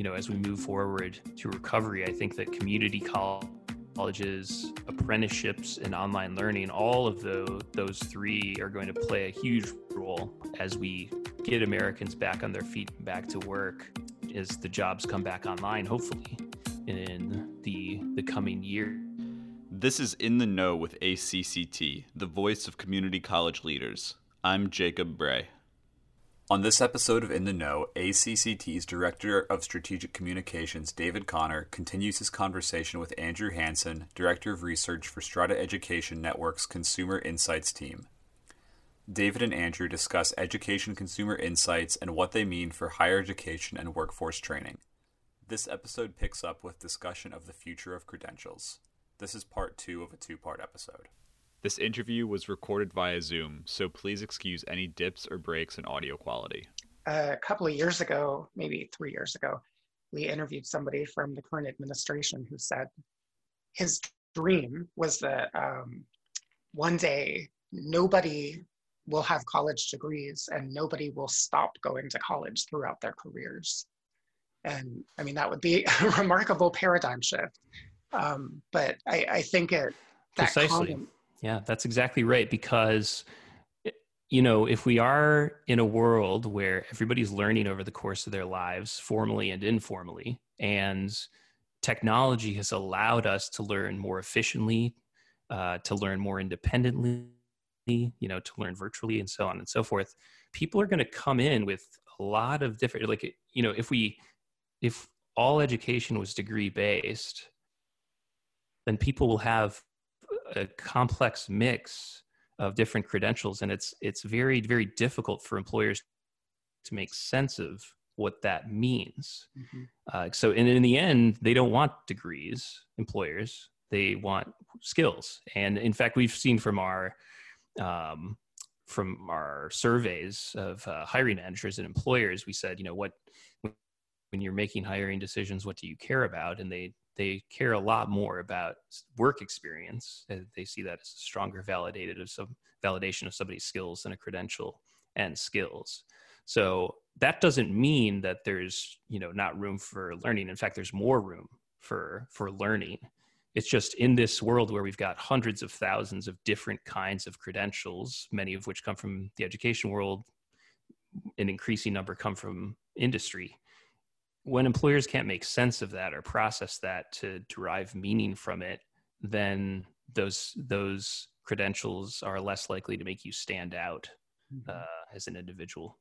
you know, as we move forward to recovery, I think that community colleges, apprenticeships, and online learning, all of those, those three are going to play a huge role as we get Americans back on their feet, back to work, as the jobs come back online, hopefully, in the, the coming year. This is In the Know with ACCT, the voice of community college leaders. I'm Jacob Bray. On this episode of In the Know, ACCT's Director of Strategic Communications, David Connor, continues his conversation with Andrew Hanson, Director of Research for Strada Education Network's Consumer Insights team. David and Andrew discuss education consumer insights and what they mean for higher education and workforce training. This episode picks up with discussion of the future of credentials. This is part two of a two part episode. This interview was recorded via Zoom, so please excuse any dips or breaks in audio quality. A couple of years ago, maybe three years ago, we interviewed somebody from the current administration who said his dream was that um, one day nobody will have college degrees and nobody will stop going to college throughout their careers. And I mean, that would be a remarkable paradigm shift. Um, but I, I, think it precisely. Comment, yeah, that's exactly right. Because you know, if we are in a world where everybody's learning over the course of their lives, formally and informally, and technology has allowed us to learn more efficiently, uh, to learn more independently, you know, to learn virtually, and so on and so forth, people are going to come in with a lot of different, like, you know, if we, if all education was degree based, then people will have a complex mix of different credentials and it's it's very very difficult for employers to make sense of what that means. Mm-hmm. uh, so in, in the end they don't want degrees employers they want skills. And in fact we've seen from our um, from our surveys of uh, hiring managers and employers we said you know what when you're making hiring decisions what do you care about? And they they care a lot more about work experience. They see that as a stronger validated of some validation of somebody's skills than a credential and skills. So that doesn't mean that there's you know not room for learning. In fact, there's more room for for learning. It's just in this world where we've got hundreds of thousands of different kinds of credentials, many of which come from the education world, an increasing number come from industry when employers can't make sense of that or process that to derive meaning from it, then those those credentials are less likely to make you stand out mm-hmm. uh, as an individual.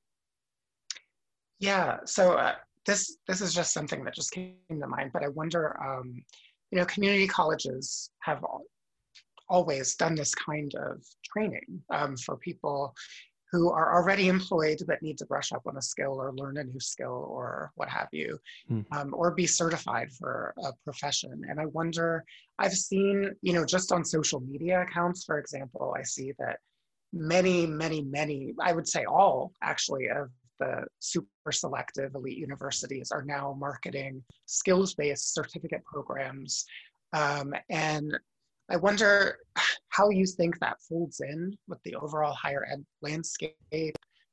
Yeah. So uh, this this is just something that just came to mind, but I wonder, um, you know, community colleges have always done this kind of training um, for people who are already employed but need to brush up on a skill or learn a new skill or what have you, mm. um, or be certified for a profession. And I wonder, I've seen, you know, just on social media accounts, for example, I see that many, many, many, I would say all actually, of the super selective elite universities are now marketing skills based certificate programs. Um, and I wonder how you think that folds in with the overall higher ed landscape,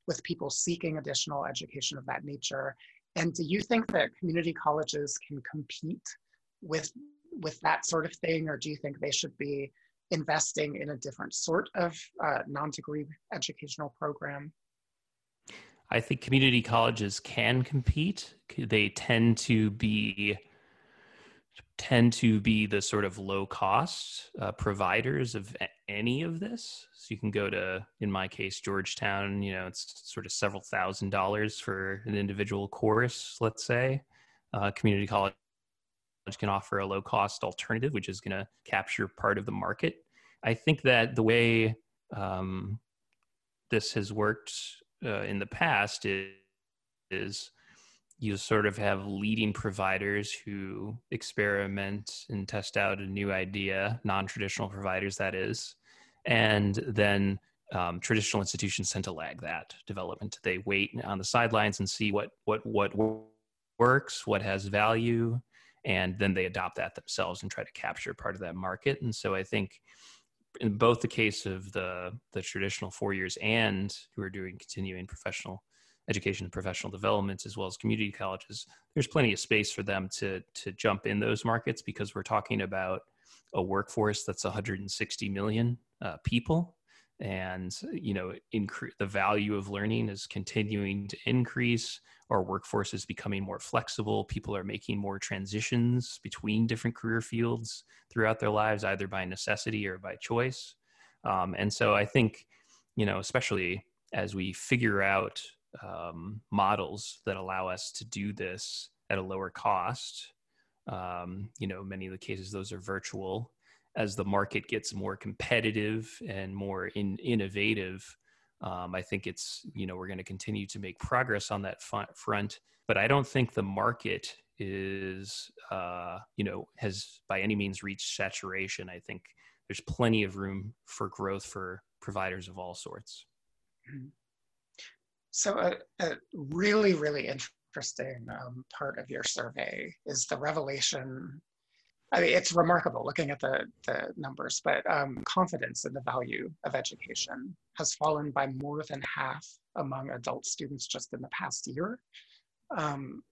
with people seeking additional education of that nature. And do you think that community colleges can compete with, with that sort of thing, or do you think they should be investing in a different sort of uh, non degree educational program? I think community colleges can compete. They tend to be tend to be the sort of low cost uh, providers of any of this. So you can go to, in my case, Georgetown, you know, it's sort of several thousand dollars for an individual course, let's say. Uh, community college can offer a low cost alternative, which is going to capture part of the market. I think that the way um, this has worked uh, in the past is, is you sort of have leading providers who experiment and test out a new idea, non traditional providers, that is. And then um, traditional institutions tend to lag that development. They wait on the sidelines and see what, what, what works, what has value, and then they adopt that themselves and try to capture part of that market. And so I think in both the case of the, the traditional four years and who are doing continuing professional education and professional development as well as community colleges there's plenty of space for them to to jump in those markets because we're talking about a workforce that's 160 million uh, people. And you know incre- the value of learning is continuing to increase. Our workforce is becoming more flexible. People are making more transitions between different career fields throughout their lives either by necessity or by choice. Um, and so i think you know especially as we figure out um, models that allow us to do this at a lower cost um, you know many of the cases those are virtual as the market gets more competitive and more in, innovative, um, I think it's you know we're going to continue to make progress on that front. But I don't think the market is uh, you know has by any means reached saturation. I think there's plenty of room for growth for providers of all sorts. Mm-hmm. So a, a really really interesting um, part of your survey is the revelation I mean, it's remarkable looking at the, the numbers, but um, confidence in the value of education has fallen by more than half among adult students just in the past year. Um,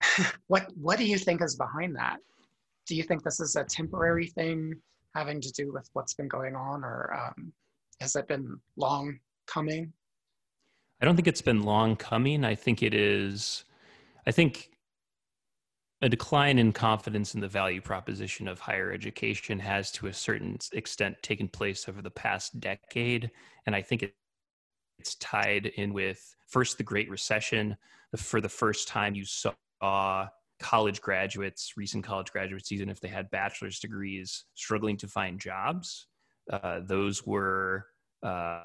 what, what do you think is behind that? Do you think this is a temporary thing having to do with what's been going on, or um, has it been long coming? I don't think it's been long coming. I think it is. I think a decline in confidence in the value proposition of higher education has to a certain extent taken place over the past decade and i think it, it's tied in with first the great recession for the first time you saw college graduates recent college graduates even if they had bachelor's degrees struggling to find jobs uh, those were uh,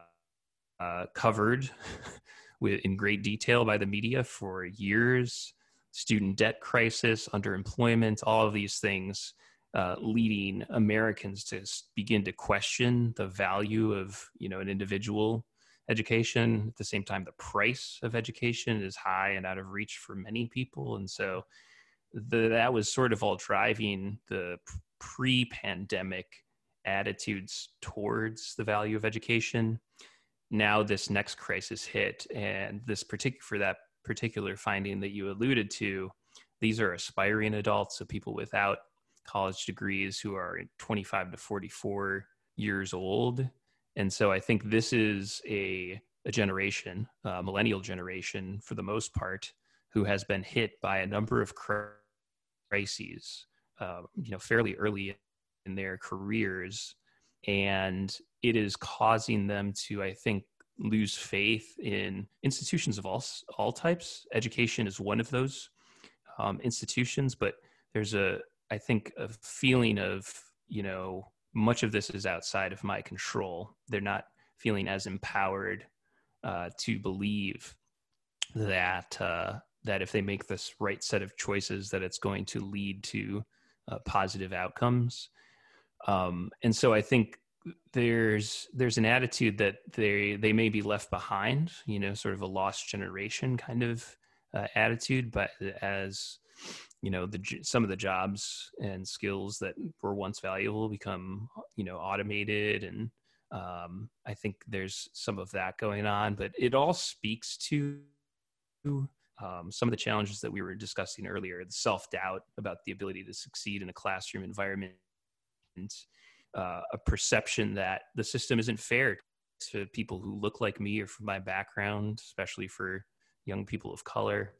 uh, covered with, in great detail by the media for years student debt crisis, underemployment, all of these things uh, leading Americans to begin to question the value of you know an individual education. At the same time, the price of education is high and out of reach for many people, and so the, that was sort of all driving the pre-pandemic attitudes towards the value of education. Now this next crisis hit, and this particular for that particular finding that you alluded to, these are aspiring adults, so people without college degrees who are 25 to 44 years old. And so I think this is a, a generation, a millennial generation for the most part, who has been hit by a number of crises, uh, you know, fairly early in their careers. And it is causing them to, I think, lose faith in institutions of all all types. Education is one of those um, institutions, but there's a I think a feeling of you know much of this is outside of my control. They're not feeling as empowered uh, to believe that uh, that if they make this right set of choices, that it's going to lead to uh, positive outcomes. Um, and so I think there's there's an attitude that they they may be left behind you know sort of a lost generation kind of uh, attitude but as you know the some of the jobs and skills that were once valuable become you know automated and um, i think there's some of that going on but it all speaks to um, some of the challenges that we were discussing earlier the self-doubt about the ability to succeed in a classroom environment uh, a perception that the system isn't fair to people who look like me or from my background, especially for young people of color.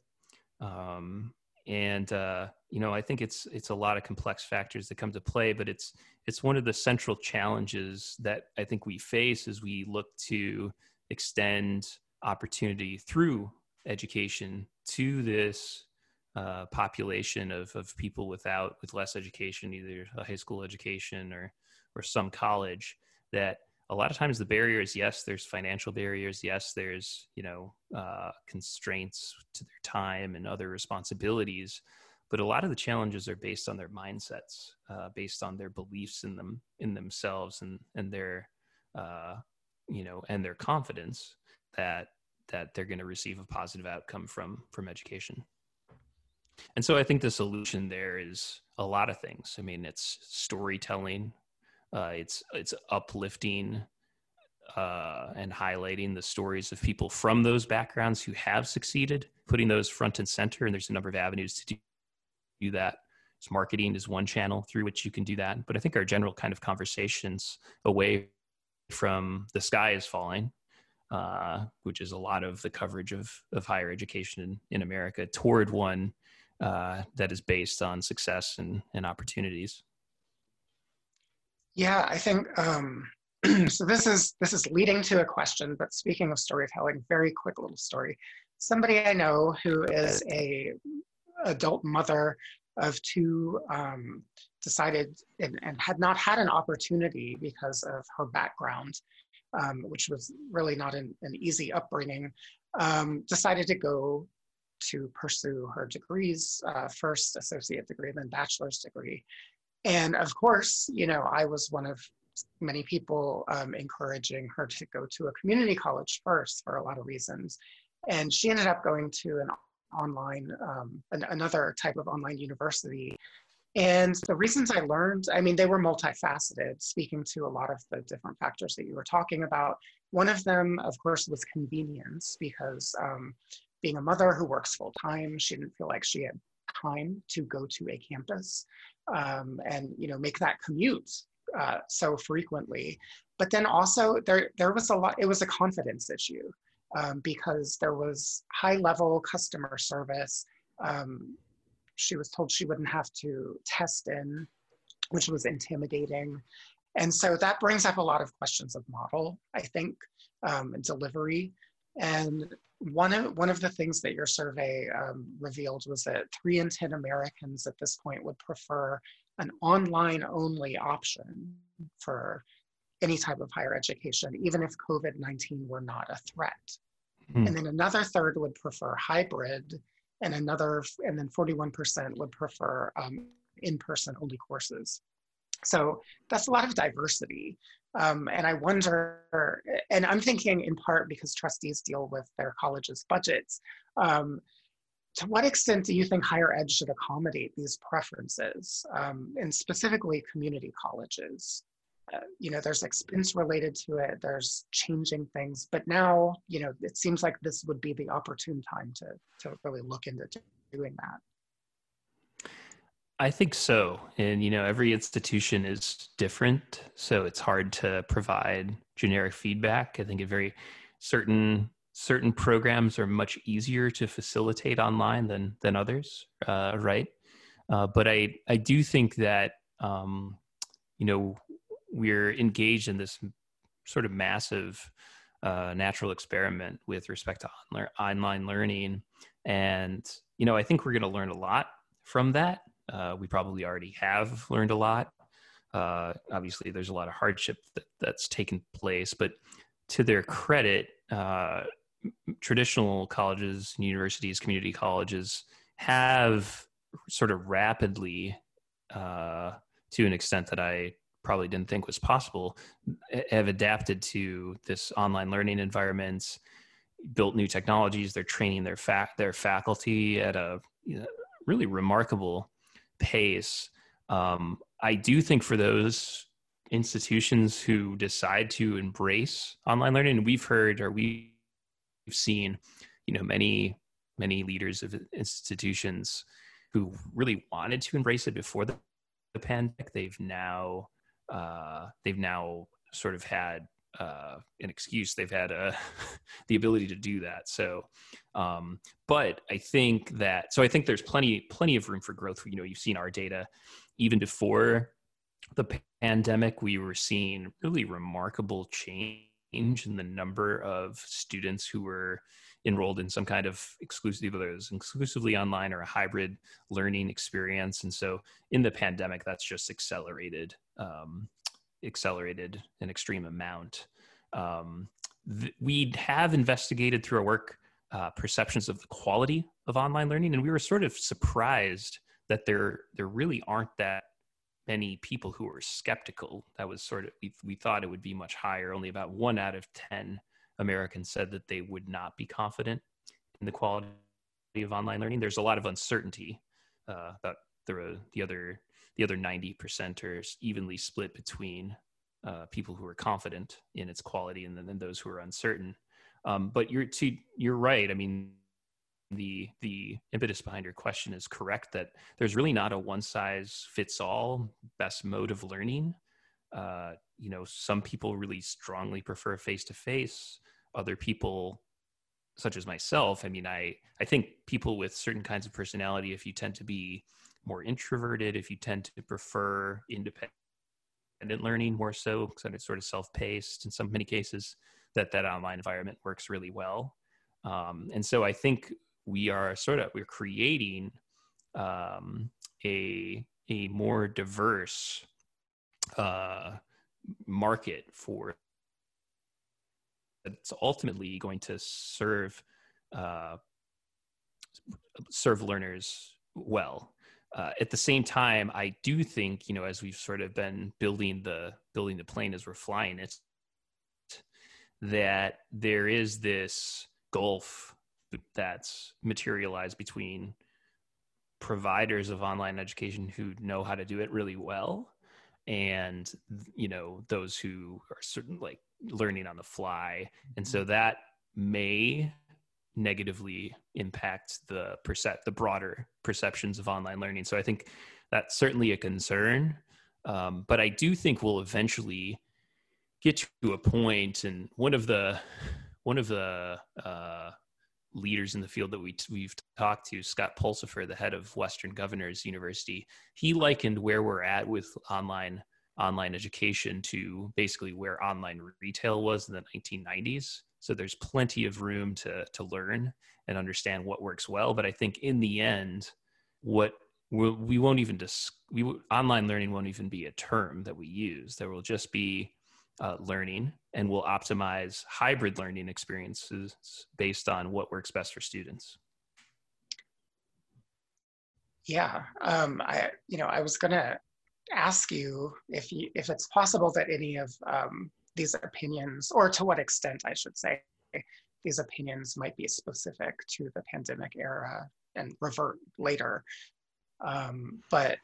Um, and uh, you know, I think it's it's a lot of complex factors that come to play, but it's it's one of the central challenges that I think we face as we look to extend opportunity through education to this uh, population of, of people without with less education, either a high school education or or some college that a lot of times the barrier is yes there's financial barriers yes there's you know uh, constraints to their time and other responsibilities but a lot of the challenges are based on their mindsets uh, based on their beliefs in them in themselves and and their uh, you know and their confidence that that they're going to receive a positive outcome from from education. And so i think the solution there is a lot of things. I mean it's storytelling uh, it's it's uplifting uh, and highlighting the stories of people from those backgrounds who have succeeded, putting those front and center. And there's a number of avenues to do, that. So marketing is one channel through which you can do that. But I think our general kind of conversations away from the sky is falling, uh, which is a lot of the coverage of, of higher education in, in America, toward one uh, that is based on success and, and opportunities. Yeah, I think um, so. This is this is leading to a question. But speaking of storytelling, very quick little story. Somebody I know who is a adult mother of two um, decided and, and, had not had an opportunity because of her background, um, which was really not an, an easy upbringing, um, decided to go to pursue her degrees, uh, first associate degree, then bachelor's degree. And of course, you know, I was one of many people um, encouraging her to go to a community college first for a lot of reasons. And she ended up going to an online, um, an, another type of online university. And the reasons I learned, I mean, they were multifaceted, speaking to a lot of the different factors that you were talking about. One of them, of course, was convenience, because um, being a mother who works full time, she didn't feel like she had time to go to a campus um, and you know make that commute uh, so frequently. But then also there there was a lot. It was a confidence issue um, because there was high level customer service. Um, she was told she wouldn't have to test in, which was intimidating. And so that brings up a lot of questions of model, I think, um, delivery. And one of, one of the things that your survey um, revealed was that three in 10 Americans at this point would prefer an online only option for any type of higher education, even if COVID 19 were not a threat. Mm. And then another third would prefer hybrid, and another, and then 41% would prefer um, in person only courses. So that's a lot of diversity. Um, and I wonder, and I'm thinking in part because trustees deal with their college's budgets. Um, to what extent do you think higher ed should accommodate these preferences, um, and specifically community colleges? Uh, you know, there's expense related to it, there's changing things, but now, you know, it seems like this would be the opportune time to, to really look into doing that. I think so. And, you know, every institution is different. So it's hard to provide generic feedback. I think a very certain certain programs are much easier to facilitate online than than others, uh, right? Uh, but I I do think that um, you know we're engaged in this sort of massive uh, natural experiment with respect to online learning, and you know I think we're going to learn a lot from that. Uh, we probably already have learned a lot. Uh, obviously, there's a lot of hardship that, that's taken place, but to their credit, uh, traditional colleges, universities, community colleges have sort of rapidly, uh, to an extent that I probably didn't think was possible, have adapted to this online learning environment, built new technologies. They're training their fac- their faculty at a you know, really remarkable pace. Um, I do think for those institutions who decide to embrace online learning, we've heard or we've seen, you know, many many leaders of institutions who really wanted to embrace it before the, the pandemic. They've now uh, they've now sort of had uh, an excuse. They've had uh, the ability to do that. So, um, but I think that so I think there's plenty plenty of room for growth. You know, you've seen our data even before the pandemic. We were seeing really remarkable change in the number of students who were enrolled in some kind of exclusive, whether it was exclusively online or a hybrid learning experience. And so, in the pandemic, that's just accelerated um, accelerated an extreme amount. Um, th- we have investigated through our work uh, perceptions of the quality of online learning, and we were sort of surprised that there there really aren't that many people who are skeptical. That was sort of we, we thought it would be much higher. Only about one out of ten Americans said that they would not be confident in the quality of online learning. There's a lot of uncertainty uh, about the the other the other 90% are evenly split between uh, people who are confident in its quality and then those who are uncertain. Um, but you're to, you're right. I mean, the the impetus behind your question is correct that there's really not a one size fits all best mode of learning. Uh, you know, some people really strongly prefer face to face. Other people, such as myself, I mean, I I think people with certain kinds of personality, if you tend to be more introverted, if you tend to prefer independent learning more so, because it's sort of self paced in some many cases, that that online environment works really well. Um, and so I think we are sort of we're creating um, a a more diverse uh, market for that's ultimately going to serve uh, serve learners well. Uh, at the same time, I do think you know as we've sort of been building the building the plane as we're flying it, that there is this gulf that's materialized between providers of online education who know how to do it really well and you know those who are certain like learning on the fly. And so that may negatively impact the percep- the broader perceptions of online learning so i think that's certainly a concern um, but i do think we'll eventually get to a point and one of the one of the uh, leaders in the field that we we've talked to, Scott Pulsipher, the head of Western Governors University, he likened where we're at with online online education to basically where online retail was in the 1990s. So there's plenty of room to to learn and understand what works well. But I think in the end, what we'll, we won't even dis- we online learning won't even be a term that we use. There will just be uh, learning and we'll optimize hybrid learning experiences based on what works best for students. Yeah, um, I you know I was gonna ask you if you if it's possible that any of um, these opinions, or to what extent I should say, these opinions might be specific to the pandemic era and revert later. Um, but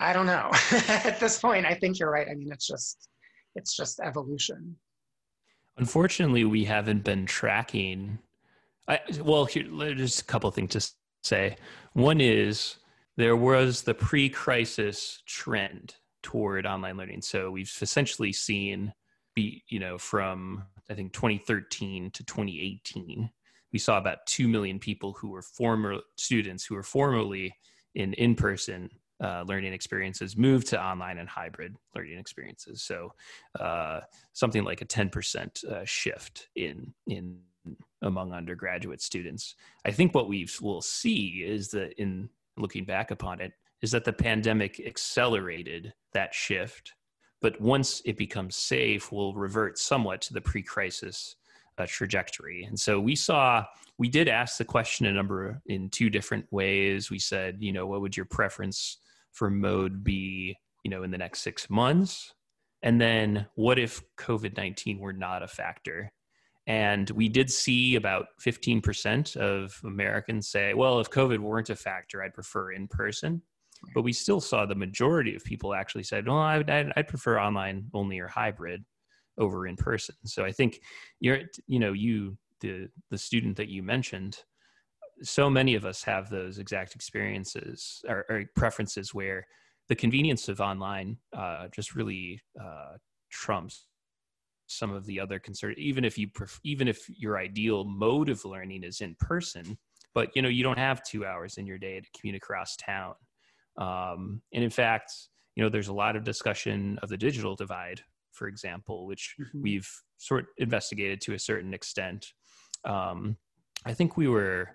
I don't know. At this point, I think you're right. I mean, it's just it's just evolution. Unfortunately, we haven't been tracking. I, well, here, there's a couple things to say. One is there was the pre-crisis trend toward online learning. So we've essentially seen, be you know, from I think 2013 to 2018, we saw about two million people who were former students who were formerly in in-person uh, learning experiences move to online and hybrid learning experiences. So uh, something like a 10% uh, shift in in among undergraduate students. I think what we will see is that in looking back upon it is that the pandemic accelerated that shift. But once it becomes safe, we'll revert somewhat to the pre-crisis uh, trajectory. And so we saw, we did ask the question a number in two different ways. We said, you know, what would your preference for mode be, you know, in the next six months? And then what if COVID 19 were not a factor? And we did see about 15% of Americans say, well, if COVID weren't a factor, I'd prefer in person. But we still saw the majority of people actually said, well, I'd, I'd prefer online only or hybrid over in person. So I think you're, you know, you, the, the student that you mentioned, so many of us have those exact experiences or, or preferences where the convenience of online uh, just really uh, trumps some of the other concern even if you pref- even if your ideal mode of learning is in person but you know you don't have two hours in your day to commute across town um, and in fact you know there's a lot of discussion of the digital divide for example which mm-hmm. we've sort of investigated to a certain extent um, i think we were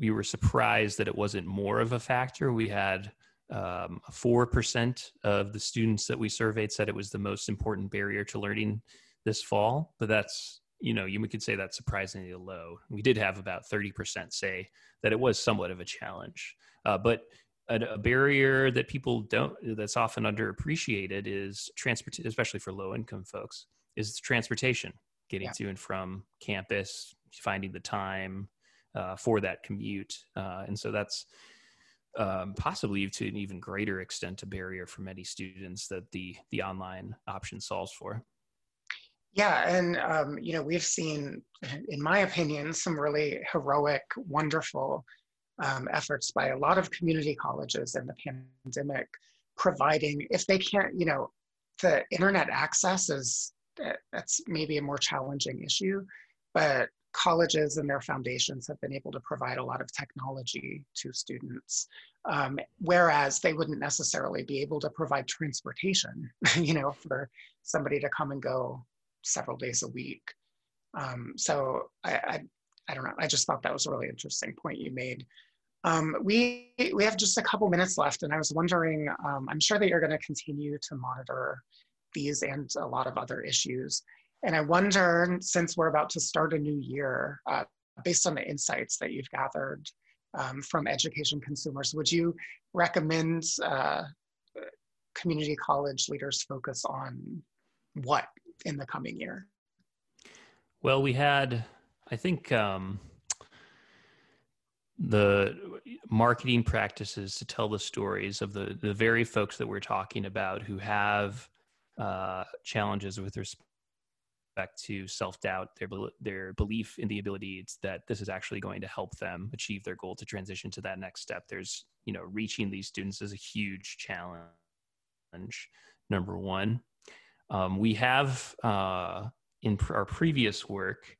we were surprised that it wasn't more of a factor. We had um, 4% of the students that we surveyed said it was the most important barrier to learning this fall, but that's, you know, you could say that's surprisingly low. We did have about 30% say that it was somewhat of a challenge. Uh, but a, a, barrier that people don't, that's often underappreciated is transport, especially for low income folks, is transportation, getting yeah. to and from campus, finding the time, uh, for that commute. Uh, and so that's um, possibly to an even greater extent a barrier for many students that the the online option solves for. Yeah, and um, you know we've seen, in my opinion, some really heroic, wonderful um, efforts by a lot of community colleges in the pandemic, providing if they can't, you know, the internet access is that's maybe a more challenging issue, but colleges and their foundations have been able to provide a lot of technology to students, um, whereas they wouldn't necessarily be able to provide transportation, you know, for somebody to come and go several days a week. Um, so I, I, I, don't know. I just thought that was a really interesting point you made. Um, we we have just a couple minutes left, and I was wondering. Um, I'm sure that you're going to continue to monitor these and a lot of other issues. And I wonder, since we're about to start a new year, uh, based on the insights that you've gathered um, from education consumers, would you recommend uh, community college leaders focus on what in the coming year? Well, we had, I think, um, the marketing practices to tell the stories of the the very folks that we're talking about who have uh, challenges with respect to self doubt, their their belief in the ability that this is actually going to help them achieve their goal to transition to that next step. There's you know reaching these students is a huge challenge. Number one, um, we have uh, in pr- our previous work,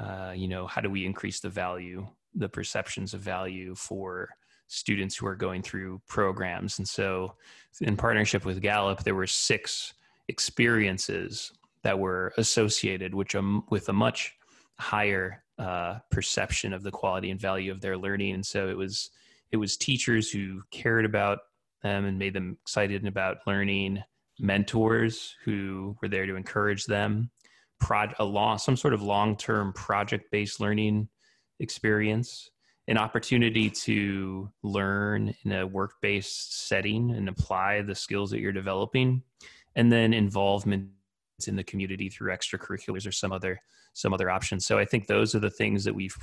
uh, you know, how do we increase the value, the perceptions of value for students who are going through programs? And so, in partnership with Gallup, there were six experiences that were associated which um, with a much higher uh, perception of the quality and value of their learning and so it was it was teachers who cared about them and made them excited about learning mentors who were there to encourage them Pro- a long, some sort of long-term project-based learning experience an opportunity to learn in a work-based setting and apply the skills that you're developing and then involvement in the community through extracurriculars or some other some other options. So i think those are the things that we've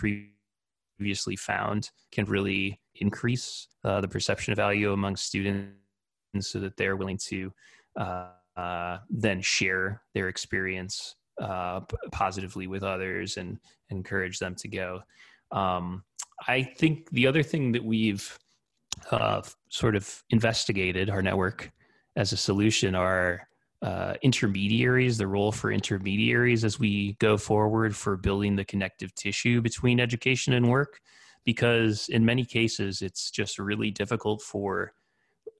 previously found can really increase uh, the perception of value among students so that they're willing to uh, uh, then share their experience uh, p- positively with others and encourage them to go um, i think the other thing that we've uh, sort of investigated our network as a solution are uh, intermediaries, the role for intermediaries as we go forward for building the connective tissue between education and work. Because in many cases, it's just really difficult for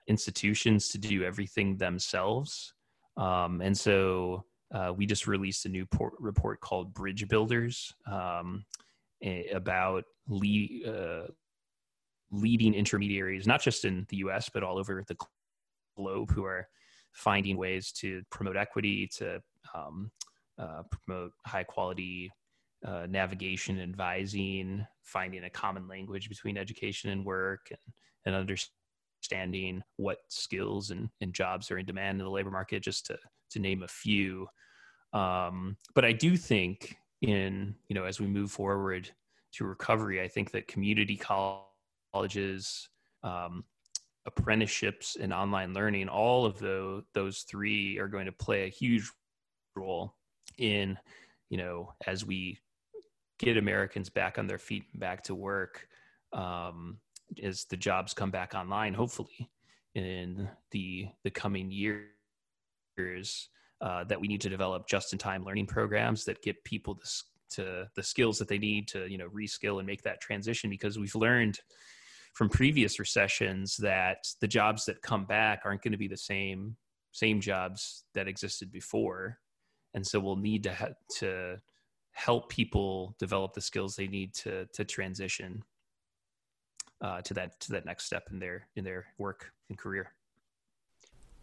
institutions to do everything themselves. Um, and so uh, we just released a new port- report called Bridge Builders um, about uh, leading intermediaries, not just in the US, but all over the globe who are finding ways to promote equity, to um, uh, promote high quality uh, navigation, advising, finding a common language between education and work, and, and understanding what skills and, and jobs are in demand in the labor market, just to, to name a few. Um, but I do think in, you know, as we move forward to recovery, I think that community colleges, um, apprenticeships and online learning, all of those those three are going to play a huge role in, you know, as we get Americans back on their feet back to work, um, as the jobs come back online, hopefully in the the coming years. Uh, that we need to develop just-in-time learning programs that get people to the skills that they need to, you know, reskill and make that transition. Because we've learned from previous recessions that the jobs that come back aren't going to be the same same jobs that existed before and so we'll need to ha- to help people develop the skills they need to to transition uh, to that to that next step in their in their work and career.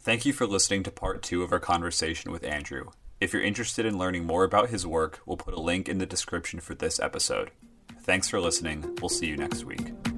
Thank you for listening to part two of our conversation with Andrew. If you're interested in learning more about his work, we'll put a link in the description for this episode. Thanks for listening. We'll see you next week.